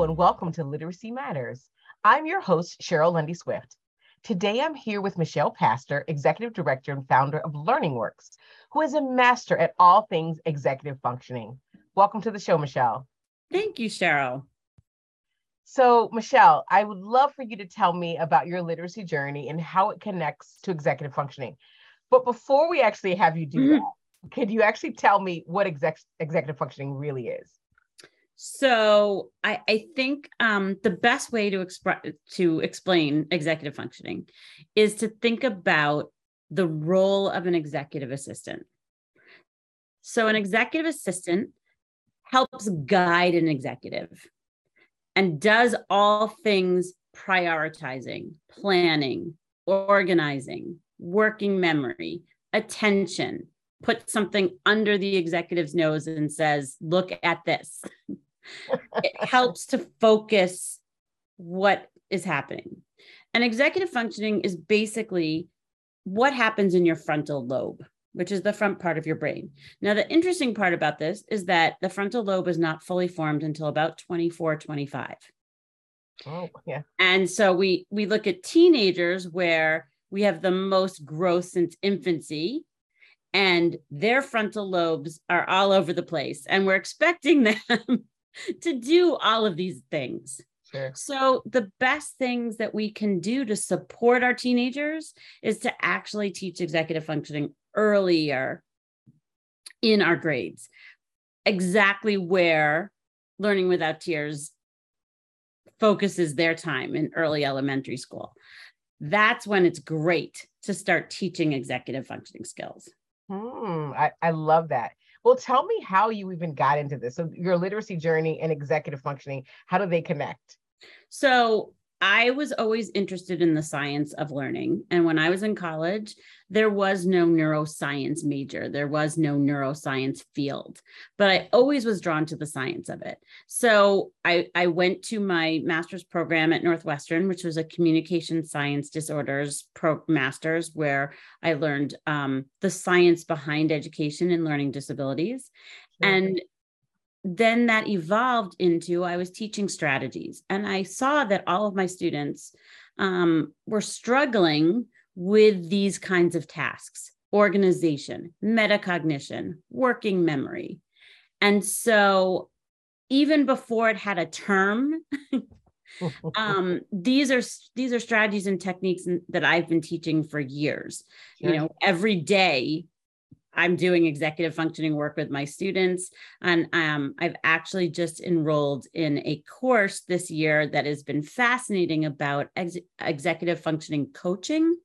Hello, and welcome to Literacy Matters. I'm your host, Cheryl Lundy Swift. Today, I'm here with Michelle Paster, Executive Director and founder of LearningWorks, who is a master at all things executive functioning. Welcome to the show, Michelle. Thank you, Cheryl. So, Michelle, I would love for you to tell me about your literacy journey and how it connects to executive functioning. But before we actually have you do mm-hmm. that, could you actually tell me what exec- executive functioning really is? So I, I think um, the best way to express to explain executive functioning is to think about the role of an executive assistant. So an executive assistant helps guide an executive and does all things prioritizing, planning, organizing, working memory, attention, put something under the executive's nose and says, look at this. it helps to focus what is happening. And executive functioning is basically what happens in your frontal lobe which is the front part of your brain. Now, the interesting part about this is that the frontal lobe is not fully formed until about 24, 25. Oh, yeah. And so we we look at teenagers where we have the most growth since infancy and their frontal lobes are all over the place and we're expecting them to do all of these things. Sure. So, the best things that we can do to support our teenagers is to actually teach executive functioning earlier in our grades, exactly where Learning Without Tears focuses their time in early elementary school. That's when it's great to start teaching executive functioning skills. Hmm, I, I love that. Well, tell me how you even got into this. So, your literacy journey and executive functioning, how do they connect? So, I was always interested in the science of learning. And when I was in college, there was no neuroscience major, there was no neuroscience field, but I always was drawn to the science of it. So I, I went to my master's program at Northwestern, which was a communication science disorders pro master's, where I learned um, the science behind education and learning disabilities. Sure. And then that evolved into I was teaching strategies. And I saw that all of my students um, were struggling with these kinds of tasks organization, metacognition, working memory. And so even before it had a term, um, these are these are strategies and techniques that I've been teaching for years. Sure. You know, every day I'm doing executive functioning work with my students. And um, I've actually just enrolled in a course this year that has been fascinating about ex- executive functioning coaching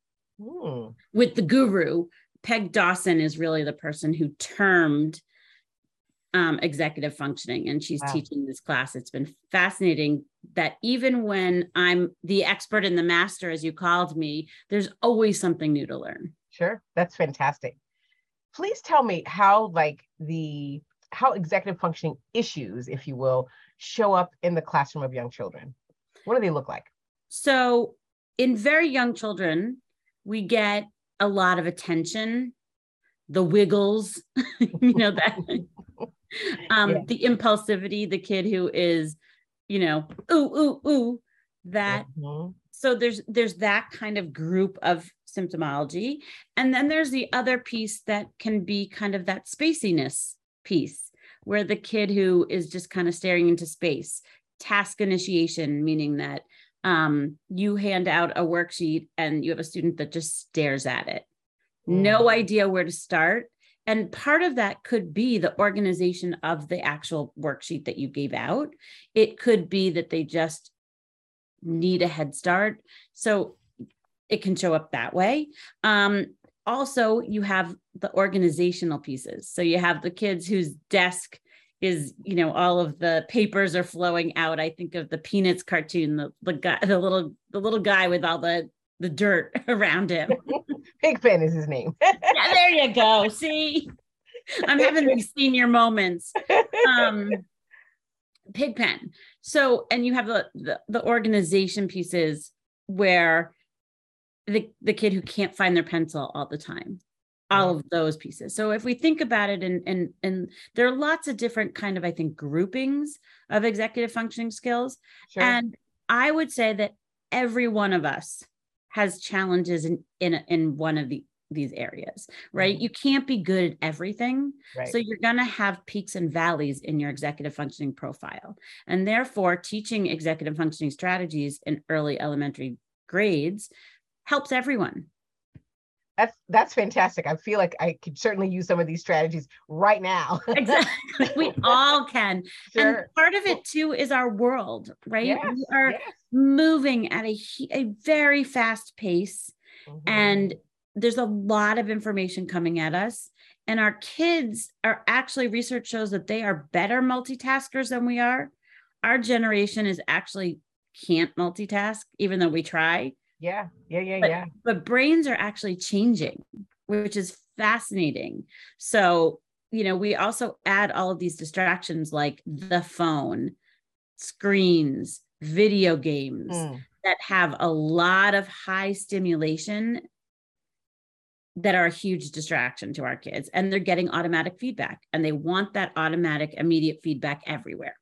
Ooh. With the guru. Peg Dawson is really the person who termed um, executive functioning, and she's wow. teaching this class. It's been fascinating that even when I'm the expert in the master, as you called me, there's always something new to learn. Sure, that's fantastic please tell me how like the how executive functioning issues, if you will, show up in the classroom of young children. What do they look like? So, in very young children, we get a lot of attention, the wiggles, you know, that um, yeah. the impulsivity, the kid who is, you know, ooh, ooh, ooh, that. Mm-hmm. So there's there's that kind of group of symptomology. And then there's the other piece that can be kind of that spaciness piece, where the kid who is just kind of staring into space, task initiation, meaning that um, you hand out a worksheet and you have a student that just stares at it, mm. no idea where to start. And part of that could be the organization of the actual worksheet that you gave out. It could be that they just need a head start. So it can show up that way. Um, also, you have the organizational pieces. So you have the kids whose desk is, you know, all of the papers are flowing out. I think of the Peanuts cartoon, the the guy, the little the little guy with all the the dirt around him. Pigpen is his name. yeah, there you go. See, I'm having these senior moments. Um, Pigpen. So, and you have the, the the organization pieces where the the kid who can't find their pencil all the time. All of those pieces. So if we think about it and and and there are lots of different kind of i think groupings of executive functioning skills. Sure. and i would say that every one of us has challenges in in in one of the these areas right? Mm-hmm. you can't be good at everything. Right. so you're going to have peaks and valleys in your executive functioning profile. And therefore teaching executive functioning strategies in early elementary grades helps everyone that's that's fantastic. I feel like I could certainly use some of these strategies right now. exactly. We all can. Sure. And part of it too is our world, right? Yes, we are yes. moving at a, a very fast pace mm-hmm. and there's a lot of information coming at us and our kids are actually research shows that they are better multitaskers than we are. Our generation is actually can't multitask even though we try yeah, yeah, yeah, but, yeah. But brains are actually changing, which is fascinating. So, you know, we also add all of these distractions like the phone, screens, video games mm. that have a lot of high stimulation that are a huge distraction to our kids and they're getting automatic feedback and they want that automatic immediate feedback everywhere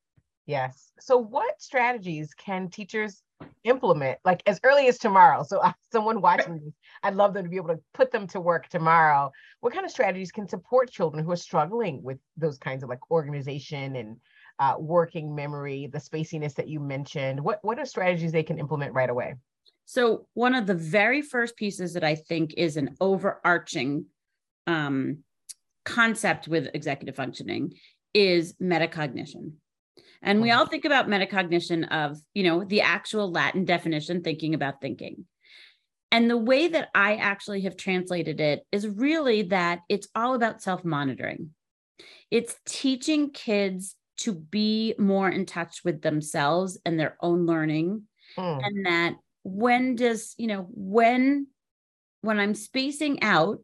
yes so what strategies can teachers implement like as early as tomorrow. So uh, someone watching this, I'd love them to be able to put them to work tomorrow. What kind of strategies can support children who are struggling with those kinds of like organization and uh, working memory, the spaciness that you mentioned? What what are strategies they can implement right away? So one of the very first pieces that I think is an overarching um, concept with executive functioning is metacognition. And we all think about metacognition of, you know, the actual Latin definition, thinking about thinking. And the way that I actually have translated it is really that it's all about self monitoring. It's teaching kids to be more in touch with themselves and their own learning. Mm. And that when does, you know, when when I'm spacing out,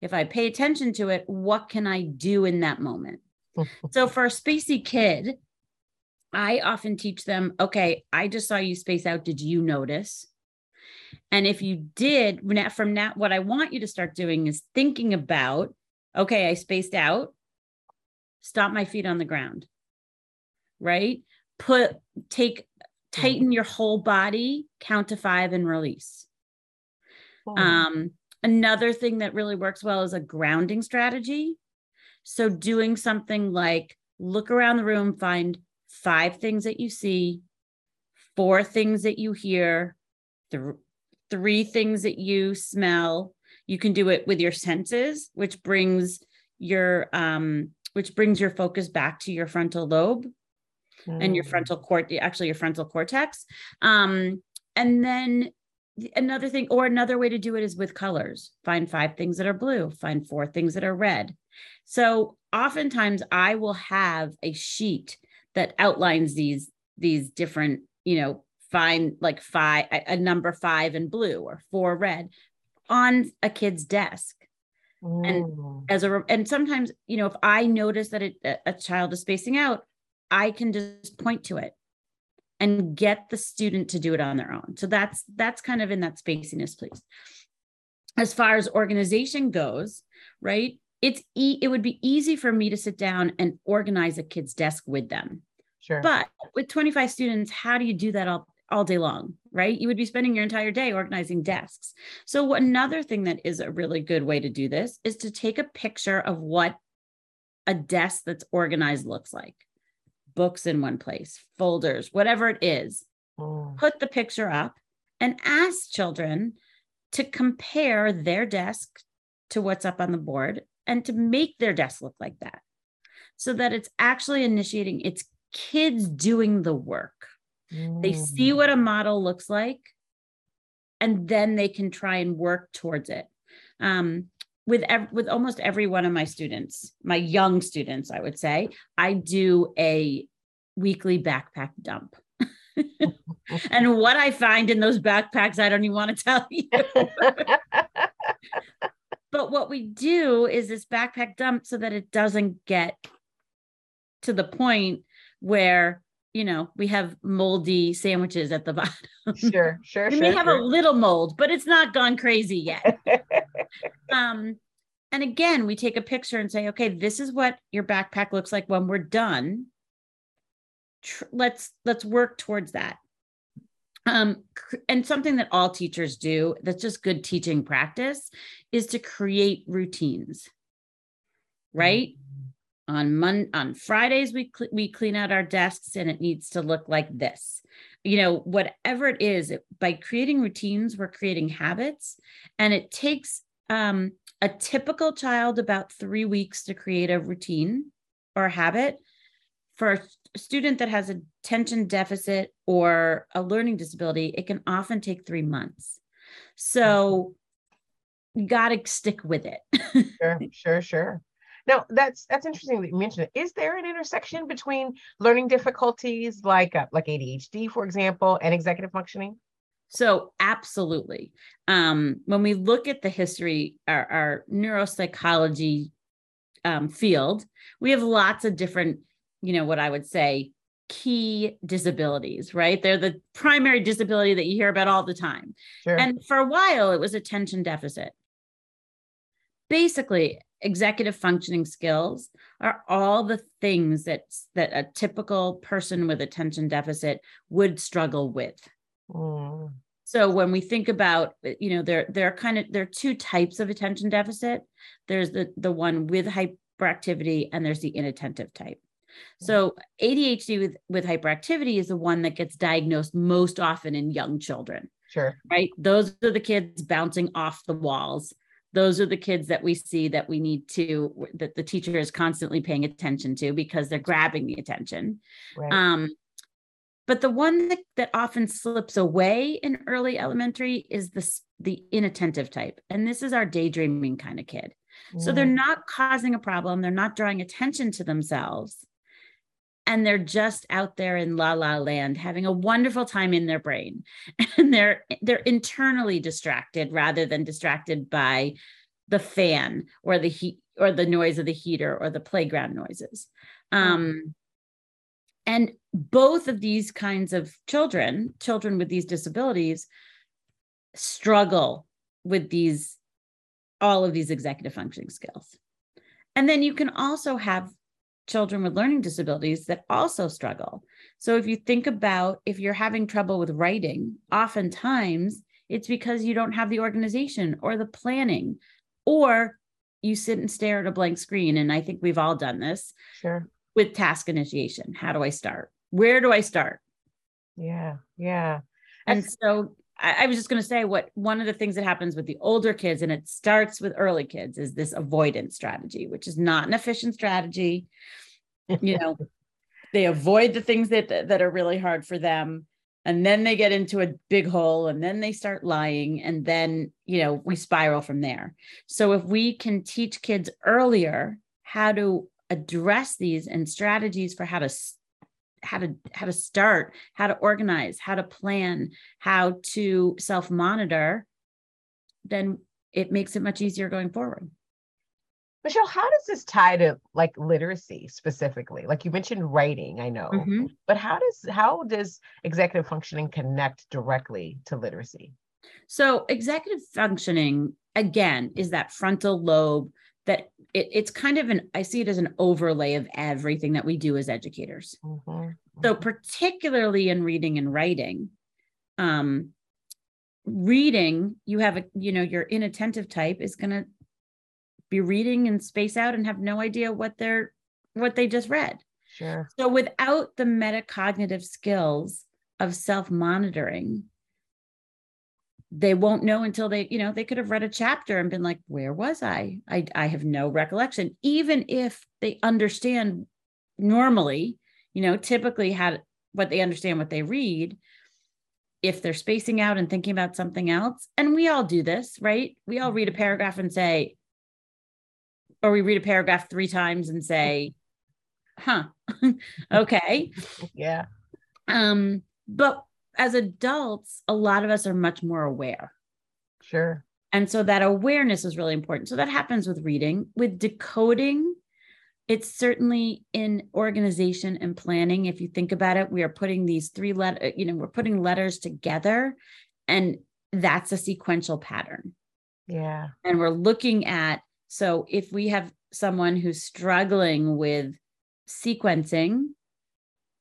if I pay attention to it, what can I do in that moment? so for a spacey kid, I often teach them, okay, I just saw you space out. Did you notice? And if you did, from that, what I want you to start doing is thinking about, okay, I spaced out, stop my feet on the ground, right? Put, take, tighten your whole body, count to five and release. Um, another thing that really works well is a grounding strategy. So doing something like look around the room, find five things that you see, four things that you hear, th- three things that you smell. You can do it with your senses, which brings your um, which brings your focus back to your frontal lobe mm. and your mm. frontal court, actually your frontal cortex. Um, and then another thing, or another way to do it is with colors. Find five things that are blue, find four things that are red. So oftentimes I will have a sheet that outlines these these different you know find like five a number five in blue or four red on a kid's desk. Ooh. and as a and sometimes you know if i notice that it, a child is spacing out i can just point to it and get the student to do it on their own. So that's that's kind of in that spaciness please. As far as organization goes right it's e- it would be easy for me to sit down and organize a kid's desk with them. Sure. But with 25 students, how do you do that all all day long, right? You would be spending your entire day organizing desks. So another thing that is a really good way to do this is to take a picture of what a desk that's organized looks like. Books in one place, folders, whatever it is. Mm. Put the picture up and ask children to compare their desk to what's up on the board and to make their desk look like that so that it's actually initiating it's kids doing the work mm. they see mm. what a model looks like and then they can try and work towards it um, with ev- with almost every one of my students my young students i would say i do a weekly backpack dump and what i find in those backpacks i don't even want to tell you But what we do is this backpack dump so that it doesn't get to the point where you know we have moldy sandwiches at the bottom. Sure, sure. we sure, may have sure. a little mold, but it's not gone crazy yet. um, and again, we take a picture and say, okay, this is what your backpack looks like when we're done. Tr- let's let's work towards that. Um, and something that all teachers do that's just good teaching practice is to create routines. Right? Mm-hmm. On Mon on Fridays we cl- we clean out our desks and it needs to look like this. You know, whatever it is, it, by creating routines, we're creating habits, and it takes um, a typical child about three weeks to create a routine or a habit. For a student that has a attention deficit or a learning disability, it can often take three months. So you got to stick with it. sure, sure, sure. Now that's that's interesting that you mentioned it. Is there an intersection between learning difficulties like uh, like ADHD, for example, and executive functioning? So, absolutely. Um, when we look at the history, our, our neuropsychology um, field, we have lots of different, you know, what I would say key disabilities, right? They're the primary disability that you hear about all the time. Sure. And for a while, it was attention deficit. Basically, executive functioning skills are all the things that that a typical person with attention deficit would struggle with. Mm. So when we think about, you know, there there are kind of there are two types of attention deficit. There's the the one with hyperactivity and there's the inattentive type. So ADHD with with hyperactivity is the one that gets diagnosed most often in young children. Sure. Right? Those are the kids bouncing off the walls. Those are the kids that we see that we need to that the teacher is constantly paying attention to because they're grabbing the attention. Right. Um, but the one that, that often slips away in early elementary is the, the inattentive type. And this is our daydreaming kind of kid. So they're not causing a problem, they're not drawing attention to themselves. And they're just out there in la la land having a wonderful time in their brain. And they're they're internally distracted rather than distracted by the fan or the heat or the noise of the heater or the playground noises. Um, and both of these kinds of children, children with these disabilities, struggle with these, all of these executive functioning skills. And then you can also have children with learning disabilities that also struggle. So if you think about if you're having trouble with writing, oftentimes it's because you don't have the organization or the planning, or you sit and stare at a blank screen. And I think we've all done this. Sure. With task initiation. How do I start? where do I start? Yeah, yeah. And so I, I was just going to say what one of the things that happens with the older kids, and it starts with early kids, is this avoidance strategy, which is not an efficient strategy. You know, they avoid the things that that are really hard for them and then they get into a big hole and then they start lying and then you know we spiral from there so if we can teach kids earlier how to address these and strategies for how to how to how to start how to organize how to plan how to self monitor then it makes it much easier going forward. Michelle how does this tie to like literacy specifically? Like you mentioned writing i know mm-hmm. but how does how does executive functioning connect directly to literacy? So executive functioning again is that frontal lobe that it, it's kind of an i see it as an overlay of everything that we do as educators mm-hmm. Mm-hmm. so particularly in reading and writing um reading you have a you know your inattentive type is going to be reading and space out and have no idea what they're what they just read sure so without the metacognitive skills of self monitoring they won't know until they you know they could have read a chapter and been like where was i? I, I have no recollection. Even if they understand normally you know typically how what they understand what they read if they're spacing out and thinking about something else and we all do this right? We all read a paragraph and say or we read a paragraph three times and say huh okay. Yeah. Um but as adults, a lot of us are much more aware. Sure. And so that awareness is really important. So that happens with reading. With decoding, it's certainly in organization and planning. If you think about it, we are putting these three letter, uh, you know, we're putting letters together and that's a sequential pattern. Yeah. And we're looking at So if we have someone who's struggling with sequencing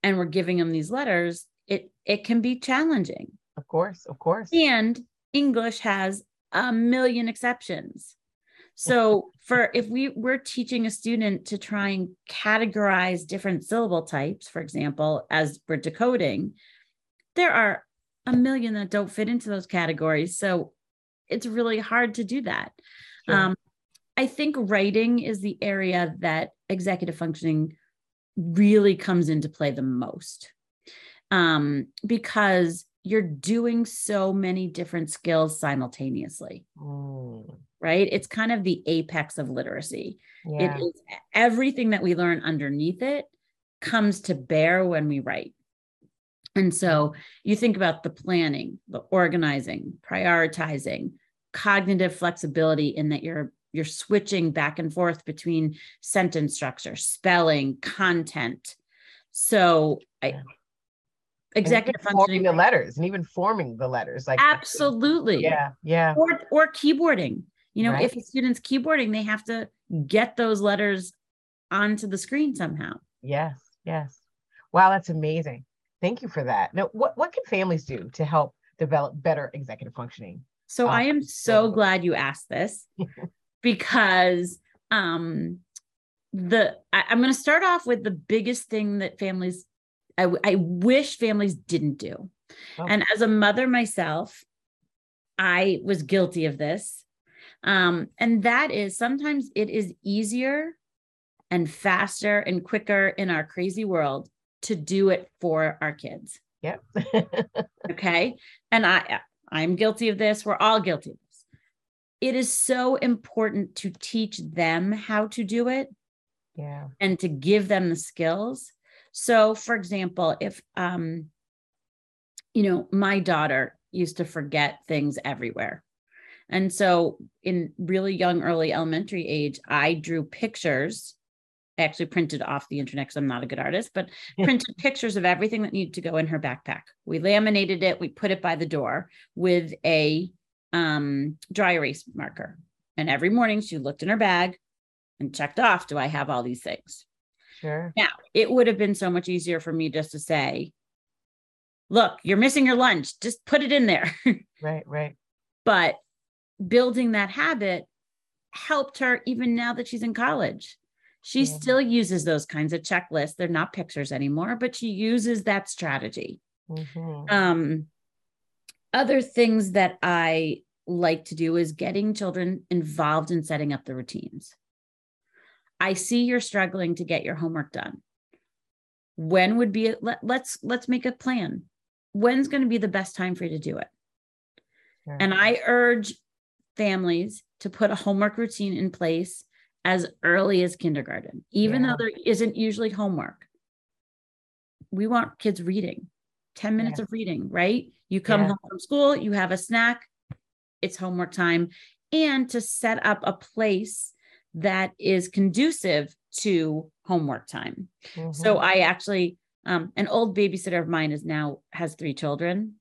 and we're giving them these letters, it it can be challenging. Of course, of course. And English has a million exceptions. So for if we we're teaching a student to try and categorize different syllable types, for example, as we're decoding, there are a million that don't fit into those categories. So it's really hard to do that. Sure. Um, I think writing is the area that executive functioning really comes into play the most um, because you're doing so many different skills simultaneously. Mm. Right? It's kind of the apex of literacy. Yeah. It is everything that we learn underneath it comes to bear when we write. And so you think about the planning, the organizing, prioritizing, cognitive flexibility in that you're you're switching back and forth between sentence structure, spelling, content. So I executive functioning the letters and even forming the letters like absolutely. Yeah yeah. Or or keyboarding. You know right. if a student's keyboarding they have to get those letters onto the screen somehow. Yes yes. Wow that's amazing. Thank you for that. Now what, what can families do to help develop better executive functioning? So um, i am so glad you asked this because um the I, i'm going to start off with the biggest thing that families I, I wish families didn't do. Oh. and as a mother myself i was guilty of this. Um and that is sometimes it is easier and faster and quicker in our crazy world to do it for our kids. Yep. Okay? And i i'm guilty of this. We're all guilty of this. it is so important to teach them how to do it yeah. and to give them the skills so for example if um you know my daughter used to forget things everywhere and so in really young early elementary age i drew pictures I actually printed off the internet because I'm not a good artist, but printed pictures of everything that needed to go in her backpack. We laminated it, we put it by the door with a um, dry erase marker. And every morning she looked in her bag and checked off, do I have all these things? Sure. Now, it would have been so much easier for me just to say, look, you're missing your lunch, just put it in there. right, right. But building that habit helped her even now that she's in college. She yeah. still uses those kinds of checklists. They're not pictures anymore, but she uses that strategy. Mm-hmm. Um, other things that I like to do is getting children involved in setting up the routines. I see you're struggling to get your homework done. When would be let, let's let's make a plan. When's going to be the best time for you to do it? Sure. And I urge families to put a homework routine in place as early as kindergarten, even yeah. though there isn't usually homework. We want kids reading 10 minutes yeah. of reading, right? You come yeah. home from school, you have a snack, it's homework time. And to set up a place that is conducive to homework time. Mm-hmm. So I actually, um, an old babysitter of mine is now has three children.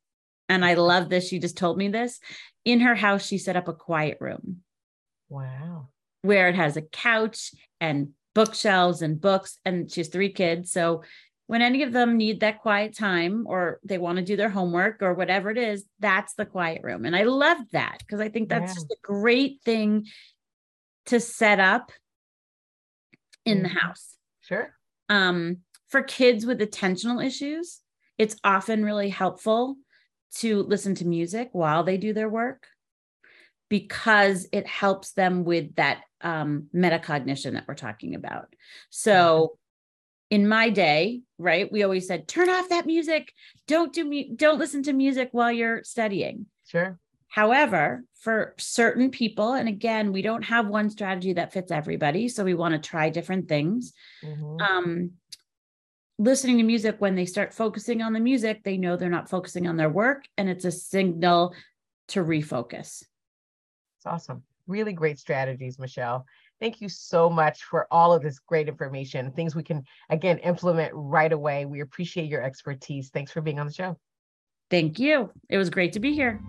And I love this. She just told me this. In her house, she set up a quiet room. Wow. Where it has a couch and bookshelves and books. And she has three kids. So when any of them need that quiet time or they want to do their homework or whatever it is, that's the quiet room. And I love that because I think that's yeah. just a great thing to set up in mm the mm-hmm. house. Sure. Um, for kids with attentional issues, it's often really helpful to listen to music while they do their work because it helps them with that um, metacognition that we're talking about. So, in my day, right, we always said, turn off that music. Don't do mu- don't listen to music while you're studying. Sure. However, for certain people, and again, we don't have one strategy that fits everybody, so we want to try different things. Mm-hmm. Um, listening to music when they start focusing on the music, they know they're not focusing on their work, and it's a signal to refocus. It's awesome. Really great strategies, Michelle. Thank you so much for all of this great information, things we can, again, implement right away. We appreciate your expertise. Thanks for being on the show. Thank you. It was great to be here.